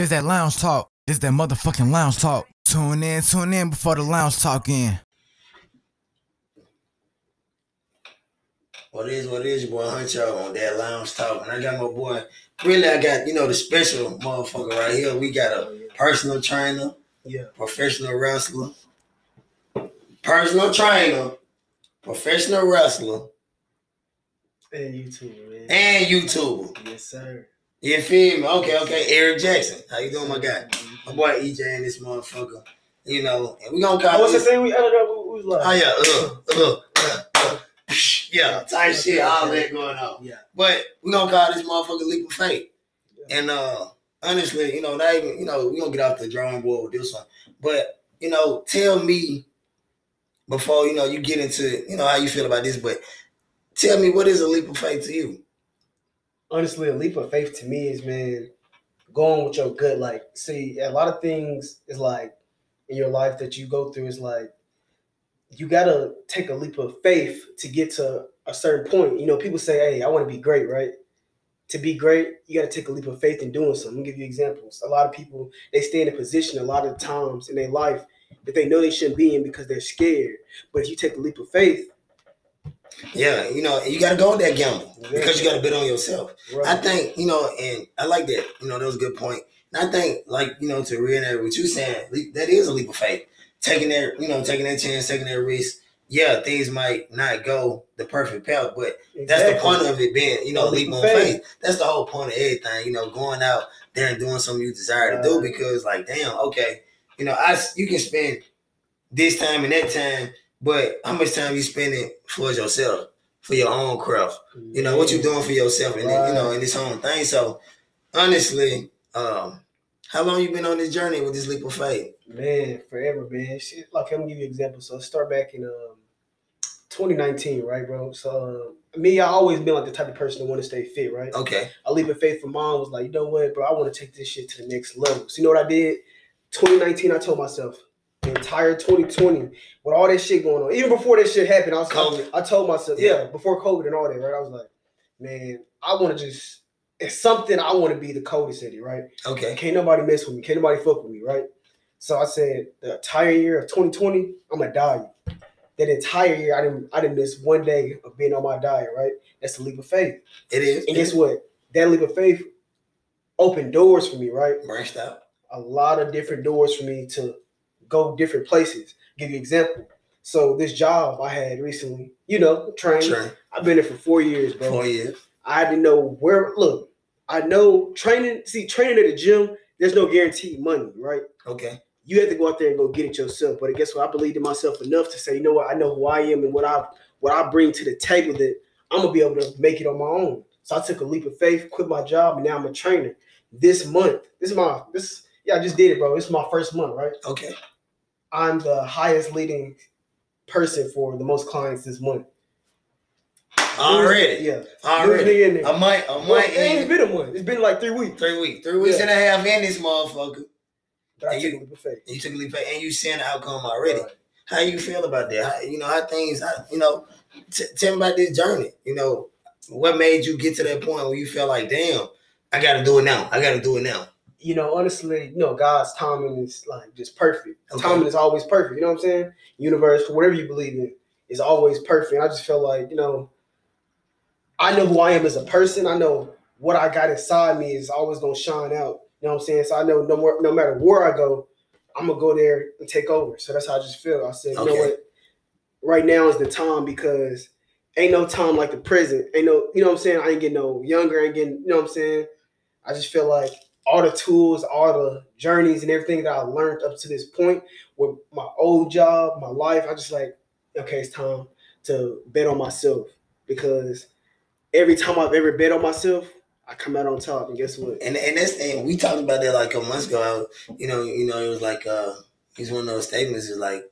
Here's that lounge talk. This that motherfucking lounge talk. Tune in, tune in before the lounge talk in. What is what is what it is, your boy Huncho on that lounge talk. And I got my boy, really, I got, you know, the special motherfucker right here. We got a personal trainer, Yeah. professional wrestler, personal trainer, professional wrestler, And YouTube, man. and YouTuber. yes, sir. You feel me? Okay, okay. Eric Jackson. How you doing, my guy? My boy EJ and this motherfucker. You know, and we gonna call what's the thing we ended up? We was like, Oh yeah, uh, uh, uh, uh, yeah, type shit, all that going on. yeah. But we gonna call this motherfucker leap of faith. Yeah. And uh honestly, you know, not even, you know, we gonna get off the drawing board with this one. But, you know, tell me before, you know, you get into, you know, how you feel about this, but tell me what is a leap of faith to you? Honestly, a leap of faith to me is man, going with your gut. Like, see, a lot of things is like in your life that you go through is like you gotta take a leap of faith to get to a certain point. You know, people say, "Hey, I want to be great," right? To be great, you gotta take a leap of faith in doing something. I'll give you examples. A lot of people they stay in a position a lot of times in their life that they know they shouldn't be in because they're scared. But if you take a leap of faith, Yeah, you know, you gotta go with that gamble because you gotta bet on yourself. I think, you know, and I like that. You know, that was a good point. And I think, like, you know, to reiterate what you're saying, that is a leap of faith. Taking that, you know, taking that chance, taking that risk. Yeah, things might not go the perfect path, but that's the point of it being, you know, A leap on faith. That's the whole point of everything, you know, going out there and doing something you desire to do because, like, damn, okay, you know, I you can spend this time and that time, but how much time you spending for yourself, for your own craft? you know what you're doing for yourself and then, you know in this own thing so honestly um how long you been on this journey with this leap of faith Man, forever, man. Shit, like I'm gonna give you an example. So start back in um 2019, right, bro? So uh, me, I always been like the type of person that want to stay fit, right? okay I leave it faith for mom was like, you know what, bro, I want to take this shit to the next level. So you know what I did? 2019, I told myself the entire 2020 with all that shit going on, even before that shit happened, I was COVID. I told myself, Yeah. yeah, before COVID and all that, right? I was like, man, I want to just it's something I want to be the coldest at it, right? okay Can't nobody mess with me. Can't nobody fuck with me, right? So I said the entire year of 2020, I'm gonna die. That entire year, I didn't I didn't miss one day of being on my diet, right? That's the leap of faith. it is And guess what? That leap of faith opened doors for me, right? branched out A lot of different doors for me to go different places. give you an example. So this job I had recently, you know, training. Train. I've been there for four years, bro. four years I didn't know where. Look, I know training. See, training at the gym. There's no guaranteed money, right? okay You have to go out there and go get it yourself. But guess what? I believed in myself enough to say, you know what? I know who I am and what I what I bring to the table. That I'm gonna be able to make it on my own. So I took a leap of faith, quit my job, and now I'm a trainer. This month, this is my this. Yeah, I just did it, bro. This is my first month, right? okay I'm the highest leading person for the most clients this month. already Yeah. already Newest nigga in there. a month a Well, it ain't been a month. It's been like three weeks. three weeks three weeks Yeah. and a half in this motherfucker But I And took you- a leap of faith. and you took a leap of faith and you seeing the outcome already Right. how you feel about that? How, you know, how things, how, you know, t- tell me about this journey. You know, what made you get to that point where you felt like, damn, I got to do it now. I got to do it now. You know, honestly, you know, God's timing is like just perfect. Okay. Timing is always perfect. You know what I'm saying? Universe, whatever you believe in, is always perfect. I just feel like, you know, I know who I am as a person. I know what I got inside me is always gonna shine out. You know what I'm saying? So I know no more, no matter where I go, I'm gonna go there and take over. So that's how I just feel. I said, you know what? Right now is the time because ain't no time like the present. Ain't no, you know what I'm saying? I ain't getting no younger. I ain't getting, you know what I'm saying? I just feel like all the tools, all the journeys and everything that I learned up to this point with my old job, my life, I just like, okay, it's time to bet on myself because every time I've ever bet on myself, I come out on top. And guess what? And and that's and we talked about that like a month ago. I, you know, you know, it was like uh, it's one of those statements. Is like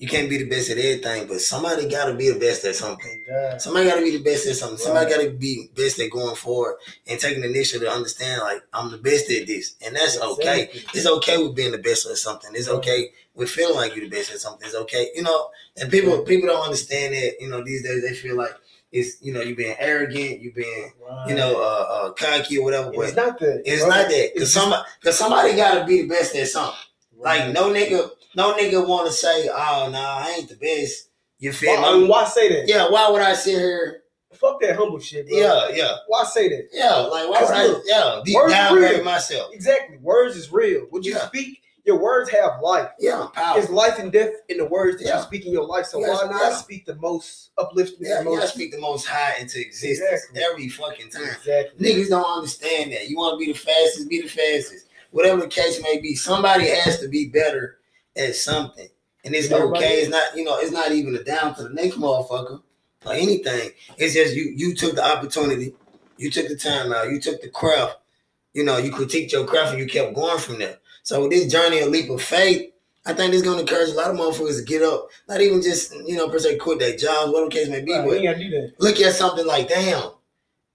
you can't be the best at everything, but somebody got to be the best at something. God. Somebody got to be the best at something. Somebody got to be best at going forward and taking the initiative to understand, like, I'm the best at this. And that's okay. Exactly. It's okay with being the best at something. It's Right. okay with feeling like you're the best at something. It's okay. You know, and people people don't understand that, you know, these days they feel like it's you know you being arrogant, you being Right. you know uh, uh cocky or whatever. But it's not that. it's not that because somebody because somebody got to be the best at something. Like no nigga, no nigga want to say, oh no, I ain't the best. You feel Why, I mean, why say that? Yeah, why would I sit here? Fuck that humble shit, bro. Yeah, yeah, Why say that? yeah. Like why would I? Look, Yeah, deep words real. myself. Exactly. Words is real. Would you Yeah. speak, your words have life. Yeah, power. It's life and death in the words that Yeah. you speak in your life. So Yes, why not yeah. speak the most uplifting, Yeah, the you gotta speak the most high into existence Exactly. every fucking time. exactly. Niggas don't understand that. You want to be the fastest, be the fastest. Whatever the case may be, somebody has to be better at something. And it's Everybody okay. It's not, you know, it's not even a down to the next motherfucker or anything. It's just you you took the opportunity, you took the time out, you took the craft, you know, you critiqued your craft and you kept going from there. So with this journey, a leap of faith, I think this gonna encourage a lot of motherfuckers to get up, not even just, you know, per se quit their jobs, whatever the case may be, Right, but we ain't gotta do that. look at something like damn.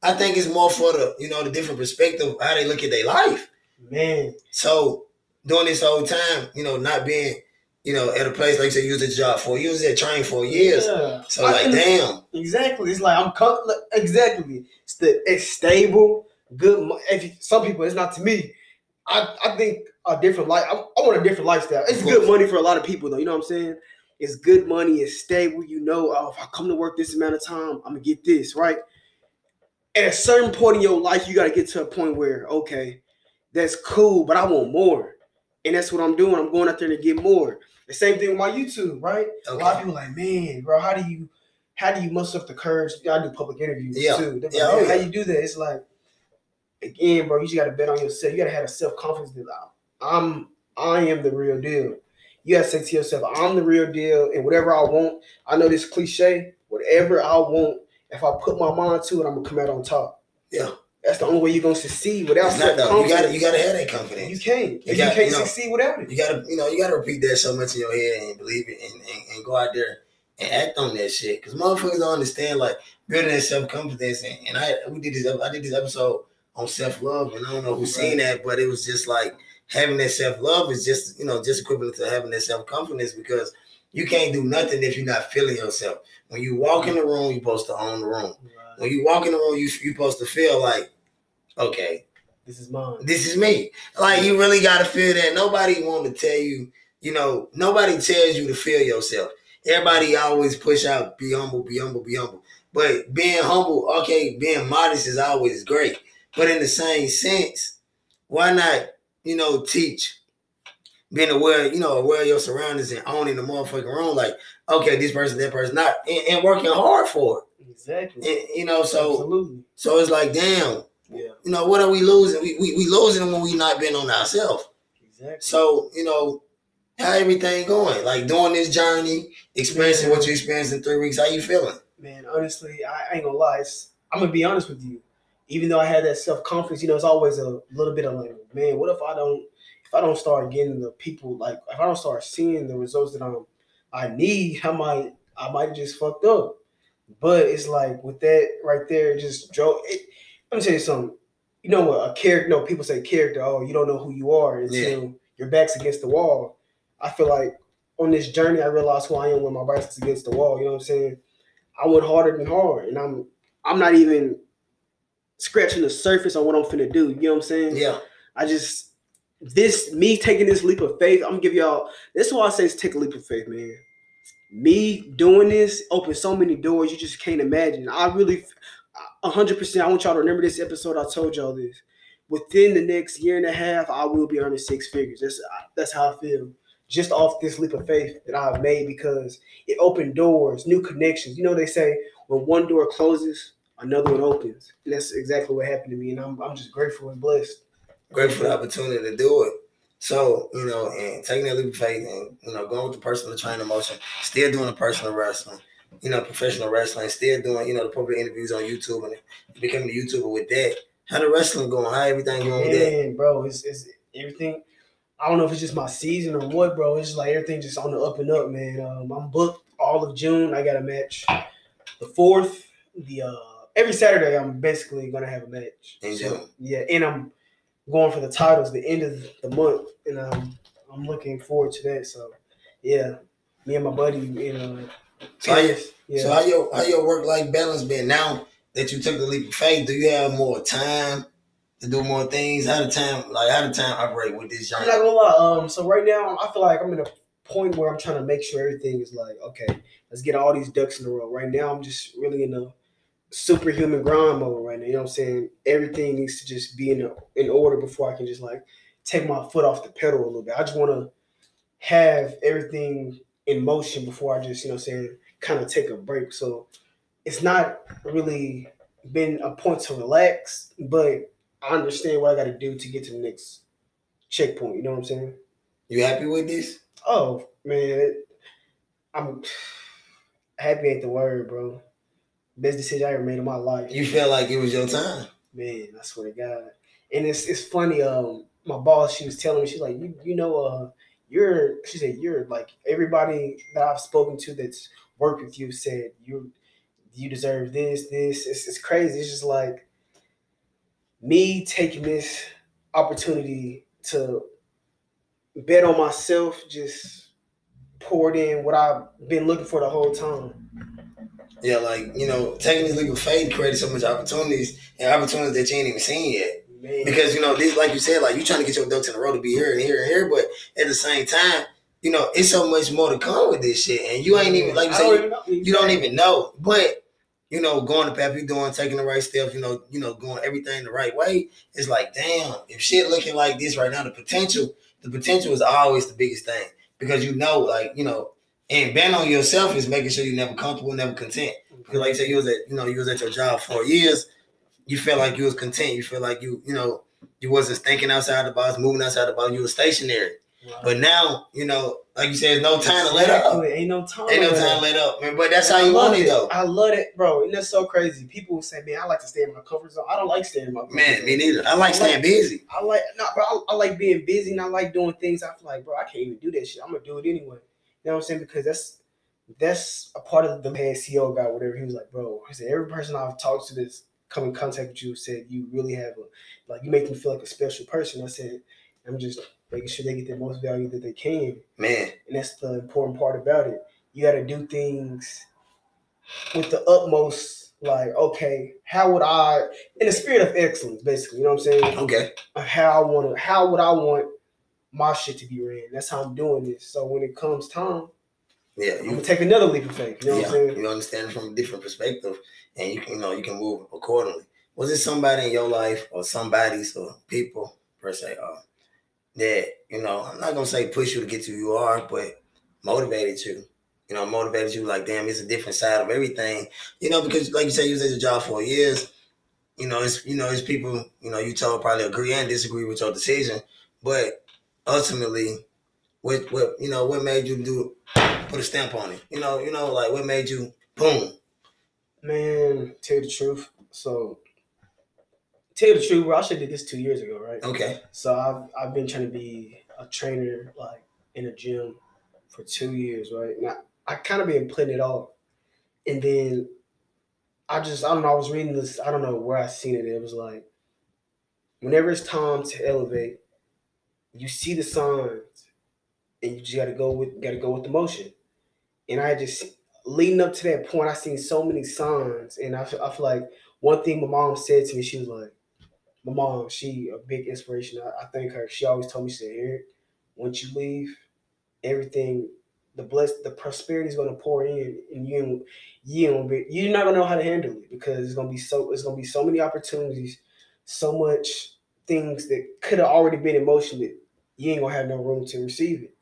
I think it's more for the you know the different perspective of how they look at their life. Man, So during this whole time, you know, not being you know at a place like you said, you was a job for you was at train for years. Yeah. So I like damn, Exactly. It's like I'm com- exactly. It's the it's stable, good. If you, some people, it's not to me. I I think a different life. I, I want a different lifestyle. It's good money for a lot of people, though. You know what I'm saying? It's good money. It's stable. You know, oh, if I come to work this amount of time, I'm gonna get this right. At a certain point in your life, you got to get to a point where okay, that's cool, but I want more, and that's what I'm doing. I'm going out there to get more. The same thing with my YouTube, right? A lot of okay, people like, man, bro, how do you how do you muster up the courage? I do public interviews Yeah. too. Like, Yeah, oh, How yeah. you do that? It's like again, bro, you just gotta bet on yourself. You gotta have a self-confidence that I'm I am the real deal. You gotta say to yourself, I'm the real deal, and whatever I want, I know this cliche, whatever I want, if I put my mind to it, I'm gonna come out on top. Yeah. That's the only way you're gonna succeed without it's not though. You gotta you gotta have that confidence. You can't. You You, got- can't you know- succeed without it. You gotta you know you gotta repeat that so much in your head and believe it and, and, and go out there and act on that shit. Cause motherfuckers don't understand like building that self confidence and, and I we did this I did this episode on self love and I don't know who's seen that, but it was just like having that self love is just you know just equivalent to having that self confidence because you can't do nothing if you're not feeling yourself. When you walk in mm. the room, you're supposed to own the room. When you walk in the room, you you supposed to feel like, okay, This is mine. this is me. Like you really gotta feel that. Nobody want to tell you, you know, nobody tells you to feel yourself. Everybody always push out, be humble, be humble, be humble. But being humble, okay, being modest is always great. But in the same sense, why not, you know, teach being aware, you know, aware of your surroundings and owning the motherfucking room, like, okay, this person, that person, not and, and working hard for Exactly. it. And, you know, so Absolutely. so it's like, damn, Yeah. you know, what are we losing? We we, we losing when we not been on ourselves. Exactly. So, you know, how everything going? Like doing this journey, experiencing what you experienced in three weeks, how you feeling? man, honestly, I, I ain't gonna lie. It's, I'm gonna be honest with you. Even though I had that self confidence, you know, it's always a little bit of like, man, what if I don't, if I don't start getting the people, like, if I don't start seeing the results that I'm, I need, I might, I might have just fucked up. But it's like with that right there, just drove. It, let me tell you something. You know what a character? No, people say character. Oh, you don't know who you are until your back's against the wall. I feel like on this journey, I realized who I am when my back's against the wall. You know what I'm saying? I went harder than hard, and I'm I'm not even scratching the surface on what I'm finna do. You know what I'm saying? Yeah, I just this me taking this leap of faith. I'm gonna give y'all. This is why I say it's take a leap of faith, man. Me doing this opened so many doors you just can't imagine. I really, hundred percent. I want y'all to remember this episode. I told y'all this. Within the next year and a half, I will be earning six figures. That's that's how I feel. Just off this leap of faith that I've made because it opened doors, new connections. You know they say when one door closes, another one opens. And that's exactly what happened to me, and I'm I'm just grateful and blessed. grateful opportunity to do it. So, you know, and taking that leap of faith and, you know, going with the personal training motion, still doing the personal wrestling, you know, professional wrestling, still doing, you know, the public interviews on YouTube and becoming a YouTuber with that. How the wrestling going? How everything going with that? Man, bro, it's, it's everything. I don't know if it's just my season or what, bro. It's just like everything just on the up and up, man. Um, I'm booked all of June. I got a match the fourth. The uh, every Saturday, I'm basically gonna have a match. In So, June. yeah, and I'm going for the titles the end of the month, and um, I'm looking forward to that. So, yeah, me and my buddy, you know, So how, you, Yeah. so how your how your work life balance been now that you took the leap of faith? Do you have more time to do more things? How the time like how the time operate with this I'm journey? not gonna lie. Um, so right now, I feel like I'm in a point where I'm trying to make sure everything is like, okay, let's get all these ducks in a row. Right now, I'm just really in a superhuman grind mode right now. You know what I'm saying? Everything needs to just be in a, in order before I can just like take my foot off the pedal a little bit. I just want to have everything in motion before I just, you know, I'm saying, kind of take a break. So it's not really been a point to relax, but I understand what I got to do to get to the next checkpoint. You know what I'm saying? You happy with this? Oh man, I'm happy ain't the word, bro. Best decision I ever made in my life. You felt like it was your time. Man, I swear to God. And it's it's funny. Um, my boss, she was telling me, she's like, you you know, uh, you're. She said you're like everybody that I've spoken to that's worked with you said you you deserve this this. It's it's crazy. It's just like me taking this opportunity to bet on myself, just poured in what I've been looking for the whole time. Yeah, like you know, taking this leap of faith created so much opportunities and opportunities that you ain't even seen yet. Because you know, this like you said, like you trying to get your ducks in a row to be here and here and here, but at the same time, you know, it's so much more to come with this shit, and you ain't even like you don't you, even know. you don't even know. But you know, going the path you're doing, taking the right steps, you know, you know, going everything the right way. It's like, damn, if shit looking like this right now, the potential, the potential is always the biggest thing because you know, like you know, and bet on yourself is making sure you're never comfortable, never content. Because like you said, you was at you know you was at your job for years. You felt like you was content. You feel like you you know you wasn't thinking outside the box, moving outside the box. You were stationary. But now you know, like you said, there's no time to let up. Ain't no time. Ain't no time to let up, man. But that's how I you want it though. I love it, bro. And that's so crazy. People say, "Man, I like to stay in my comfort zone." I don't like staying in my comfort Man, zone. me neither. I like staying busy. I like no, bro. I, I like being busy and I like doing things. I feel like, bro, I can't even do that shit. I'm gonna do it anyway. You know what I'm saying? Because that's that's a part of the head CEO guy, whatever. He was like, bro, he said every person I've talked to that's come in contact with you said you really have a like you make them feel like a special person. I said, I'm just making sure they get the most value that they can. Man, And that's the important part about it. You gotta do things with the utmost like, okay, how would I in the spirit of excellence, basically, you know what I'm saying? okay. how I want to, how would I want my shit to be ran? That's how I'm doing this. So when it comes time, Yeah, I'm you gonna take another leap of faith. You know what I'm saying? you understand from a different perspective, and you can you know you can move accordingly. Was it somebody in your life or somebody's or people per se uh, that you know I'm not gonna say push you to get to who you are, but motivated you. You know, motivated you like damn, it's a different side of everything. You know, because like you said, you was at your job for years. You know, it's you know, it's people, you know, you told probably agree and disagree with your decision. But ultimately, what what you know, what made you do put a stamp on it? You know, you know, like what made you boom. Man, tell you the truth. So tell you the truth, bro. I should did this two years ago, right? Okay. So I've I've been trying to be a trainer like in a gym for two years, right? Now I kind of been putting it off, and then I just I don't know. I was reading this. I don't know where I seen it. It was like whenever it's time to elevate, you see the signs, and you just got to go with got to go with the motion. And I just leading up to that point, I seen so many signs, and I feel, I feel like one thing my mom said to me, she was like my mom, she a big inspiration. I, I thank her. She always told me, she said, Eric, once you leave, everything, the bless, the prosperity is gonna pour in, and you you, be, you're not gonna know how to handle it because it's gonna be so, it's gonna be so many opportunities, so much things that could have already been in motion that you ain't gonna have no room to receive it.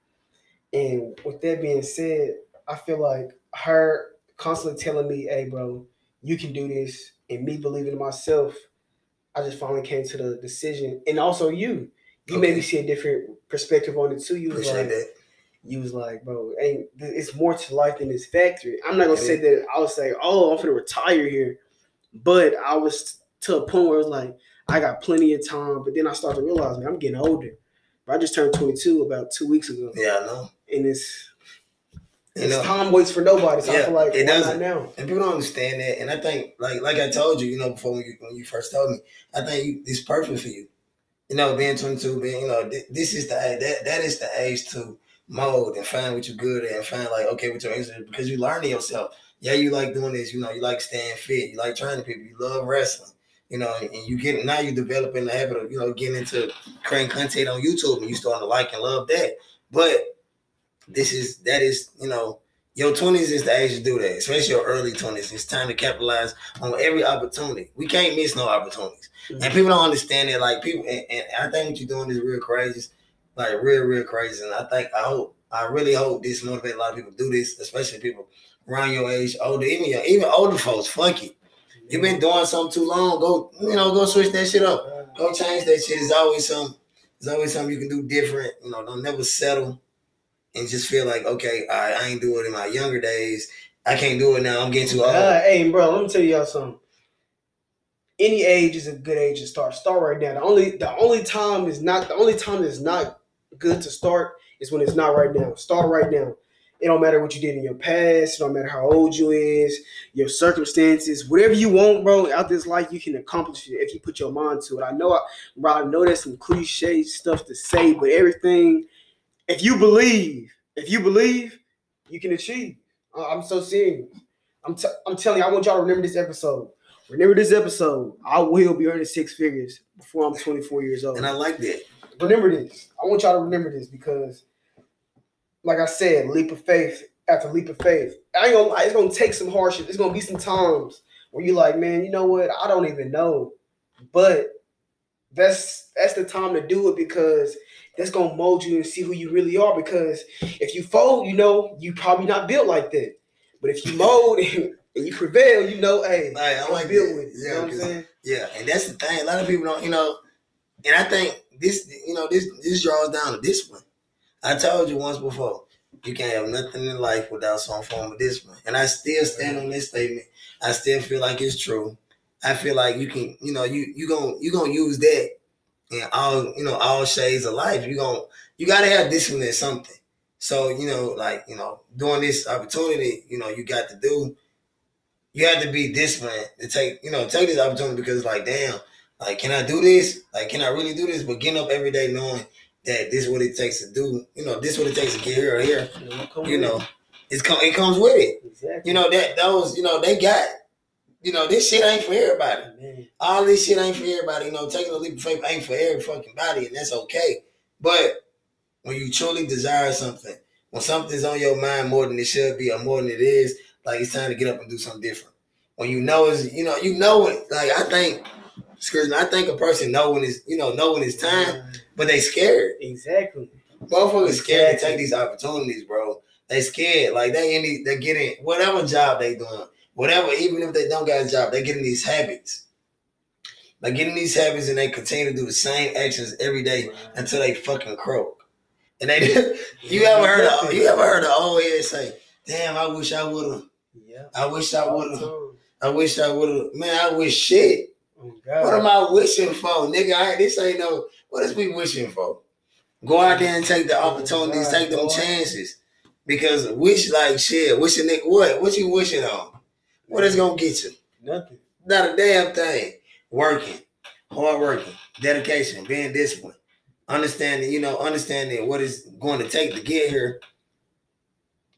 And with that being said, I feel like her constantly telling me, "Hey, bro, you can do this," and me believing in myself. I just finally came to the decision, and also you, you Okay. maybe see a different perspective on it too. You was Appreciate like, that. you was like, bro, ain't it's more to life than this factory. I'm not gonna say that I was like, oh, I'm gonna retire here, but I was to a point where it was like, I got plenty of time. But then I started to realize, man, I'm getting older. But I just turned 22 about two weeks ago, Yeah, I know. And it's, You it's know, time waits for nobody. So I Yeah, feel like it doesn't. now? and people don't understand that. And I think, like, like I told you, you know, before when you, when you first told me, I think you, it's perfect for you. You know, being 22, being, you know, th- this is the age, that that is the age to mold and find what you're good at and find like okay what your interest because you learning yourself. Yeah, you like doing this. You know, you like staying fit. You like training people. You love wrestling. You know, and you get now you're developing the habit of you know getting into creating content on YouTube and you starting to like and love that. But this is that is you know your twenties is the age to do that, especially your early twenties. It's time to capitalize on every opportunity. We can't miss no opportunities, mm-hmm. and people don't understand it. Like people, and, and, I think what you're doing is real crazy, like real, real crazy. And I think I hope, I really hope this motivate a lot of people to do this, especially people around your age, older, even your, even older folks. Fuck it, you've been doing something too long. Go, you know, go switch that shit up. Go change that shit. There's always some, there's always something you can do different. You know, don't never settle and just feel like, okay, I, I ain't do it in my younger days. I can't do it now. I'm getting too old. Uh, hey, bro, let me tell y'all something. Any age is a good age to start. Start right now. The only the only time is not the only time is not good to start is when it's not right now. Start right now. It don't matter what you did in your past. It don't matter how old you is, your circumstances, whatever you want, bro. Out this life, you can accomplish it if you put your mind to it. I know, bro. I know there's some cliche stuff to say, but everything if you believe, if you believe, you can achieve. I'm so serious. I'm, t- I'm telling you, I want y'all to remember this episode. Remember this episode. I will be earning six figures before I'm 24 years old. And I like that. Remember this. I want y'all to remember this because, like I said, leap of faith after leap of faith. I ain't gonna lie, it's gonna take some hardship. It's gonna be some times where you're like, man, you know what? I don't even know. But that's that's the time to do it because that's gonna mold you and see who you really are. Because if you fold, you know you probably not built like that. But if you mold and, you prevail, you know, hey, like, I like built with it. Yeah, you know what I'm saying? Yeah, and that's the thing. A lot of people don't, you know, and I think this, you know, this this draws down to discipline. I told you once before, you can't have nothing in life without some form of discipline. And I still stand on this statement. I still feel like it's true. I feel like you can, you know, you you gonna you gonna use that in all you know all shades of life. You going you gotta have discipline in something. So you know, like you know, doing this opportunity, you know, you got to do. You have to be disciplined to take you know take this opportunity because like damn, like can I do this? Like can I really do this? But getting up every day knowing that this is what it takes to do. You know, this is what it takes to get here or here. You know, it's come it comes with it. Exactly. You know that those you know they got you know, this shit ain't for everybody. Man. All this shit ain't for everybody. You know, taking a leap of faith ain't for every fucking body, and that's okay. But when you truly desire something, when something's on your mind more than it should be or more than it is, like it's time to get up and do something different. When you know is you know, you know it. Like I think, excuse me, I think a person know when it's you know know when it's time, but they scared. Exactly. Motherfuckers exactly. scared to take these opportunities, bro. They scared. Like they any they getting whatever job they doing whatever, even if they don't got a job, they getting these habits. They getting these habits and they continue to do the same actions every day until they fucking croak. And they you ever heard of you ever heard of old head say, damn, I wish I would have. Yeah. I wish I would have. I wish I would have. Man, I wish shit. Oh, what am I wishing for, nigga? I, this ain't no. What is we wishing for? Go out there and take the oh, opportunities, take them chances. Because wish like shit. Wishing nigga what? What you wishing on? What is gonna get you? Nothing. Not a damn thing. Working, hard working, dedication, being disciplined, understanding, you know, understanding what it's going to take to get here.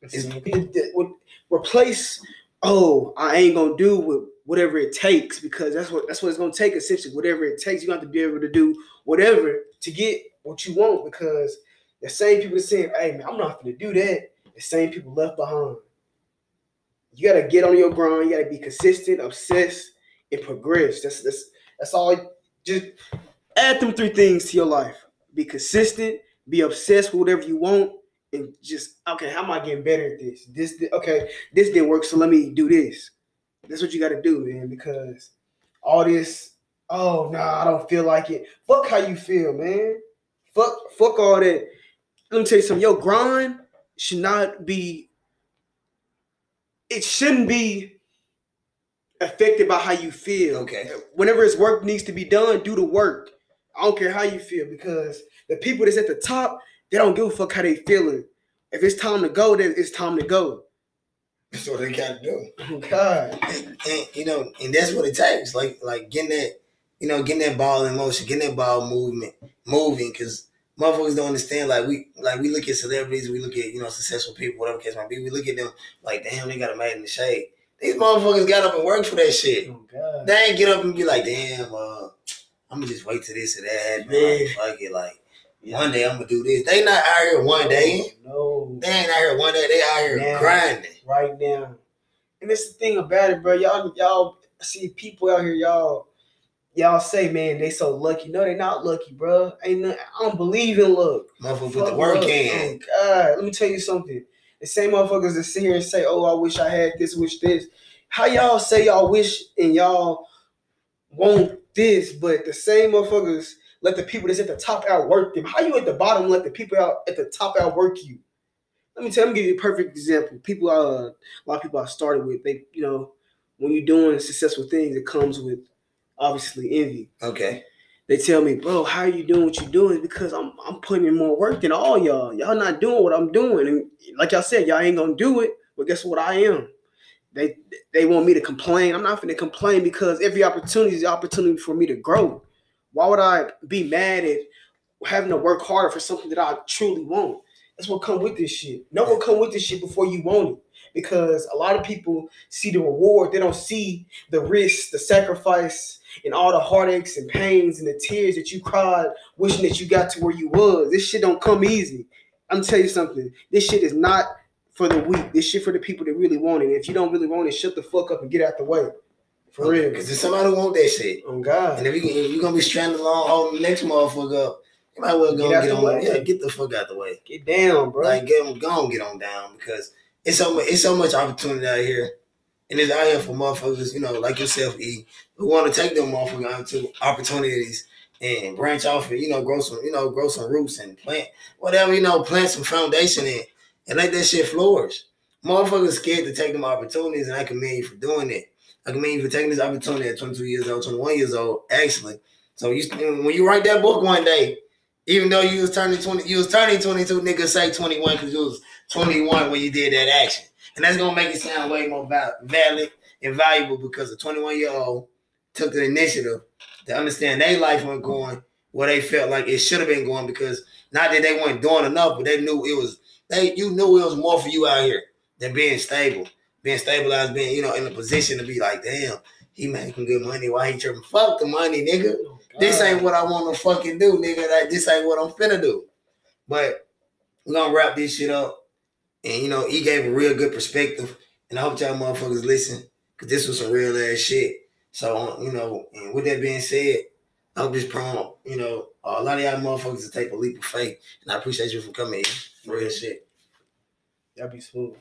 Is, replace, oh, I ain't gonna do with whatever it takes because that's what that's what it's gonna take essentially. Whatever it takes, you have to be able to do whatever to get what you want because the same people that saying, hey man, I'm not gonna do that. The same people left behind. You gotta get on your grind. You gotta be consistent, obsessed, and progress. That's that's that's all. Just add them three things to your life. Be consistent. Be obsessed with whatever you want, and just okay. How am I getting better at this? This okay. This didn't work, so let me do this. That's what you got to do, man. Because all this, oh no, nah, I don't feel like it. Fuck how you feel, man. Fuck, fuck all that. Let me tell you something. Your grind should not be it shouldn't be affected by how you feel. Okay. Whenever his work needs to be done, do the work. I don't care how you feel because the people that's at the top, they don't give a fuck how they feeling. If it's time to go, then it's time to go. That's what they gotta do. Oh God. And, and, you know, and that's what it takes. Like like getting that, you know, getting that ball in motion, getting that ball movement, moving. Cause motherfuckers don't understand. Like we like we look at celebrities, we look at you know successful people, whatever case might be. We look at them like, damn, they got a made in the shade. These motherfuckers got up and worked for that shit. Oh. They ain't get up and be like, damn, uh, I'm gonna just wait till this or that. Man, Man. fuck it. Like one day I'm gonna do this. They not out here one day. No. They ain't out here one day. They out here Yeah. grinding. right now. And that's the thing about it, bro. Y'all, y'all see people out here, y'all, y'all say, man, they so lucky. No, they not lucky, bro. Ain't no, I don't believe in luck. Motherfucker put the work luck. in. Oh God, let me tell you something. The same motherfuckers that sit here and say, "Oh, I wish I had this, wish this." How y'all say y'all wish and y'all want this, but the same motherfuckers let the people that's at the top outwork them. How you at the bottom let the people out at the top outwork you? Let me tell. Let me give you a perfect example. People, uh, a lot of people I started with, they, you know, when you're doing successful things, it comes with obviously envy Okay. they tell me, bro, how are you doing what you're doing? Because I'm I'm putting in more work than all y'all. Y'all not doing what I'm doing. And like y'all said, y'all ain't gonna do it. But guess what I am? They they want me to complain. I'm not gonna complain because every opportunity is the opportunity for me to grow. Why would I be mad at having to work harder for something that I truly want? That's what come with this shit. No one come with this shit before you want it. Because a lot of people see the reward, they don't see the risk, the sacrifice, and all the heartaches and pains and the tears that you cried wishing that you got to where you was. This shit don't come easy. I'm tell you something. This shit is not for the weak. This shit for the people that really want it. If you don't really want it, shut the fuck up and get out the way. For real. Because there's somebody who want that shit. Oh God. And if, you, if you're gonna be stranded along holding oh, the next motherfucker up, you might well go Get get, on. way. Yeah, get the fuck out the way. Get down, bro. Like get them, go on, get on down because it's so much, it's so much opportunity out here, and it's out here for motherfuckers, you know, like yourself, E, who want to take them motherfuckers to opportunities and branch off and you know grow some, you know, grow some roots and plant whatever, you know, plant some foundation in and let that shit flourish. Motherfuckers scared to take them opportunities, and I commend you for doing it. I commend you for taking this opportunity at 22 years old, 21 years old, actually. So you when you write that book one day, even though you was turning 20, you was turning 22, niggas say 21 because you was 21 when you did that action. And that's gonna make it sound way more valid and valuable because a 21 year old took the initiative to understand their life wasn't going where they felt like it should have been going because not that they weren't doing enough, but they knew it was they you knew it was more for you out here than being stable, being stabilized, being you know in a position to be like, damn, he making good money. Why he tripping? Fuck the money, nigga. Oh, This ain't what I want to fucking do, nigga. Like this ain't what I'm finna do. But we're gonna wrap this shit up. And you know, he gave a real good perspective. And I hope y'all motherfuckers listen. Cause this was some real ass shit. So uh, you know, and with that being said, I hope this prom, you know, a lot of y'all motherfuckers to take a leap of faith. And I appreciate you for coming here. Real shit. Y'all be smooth.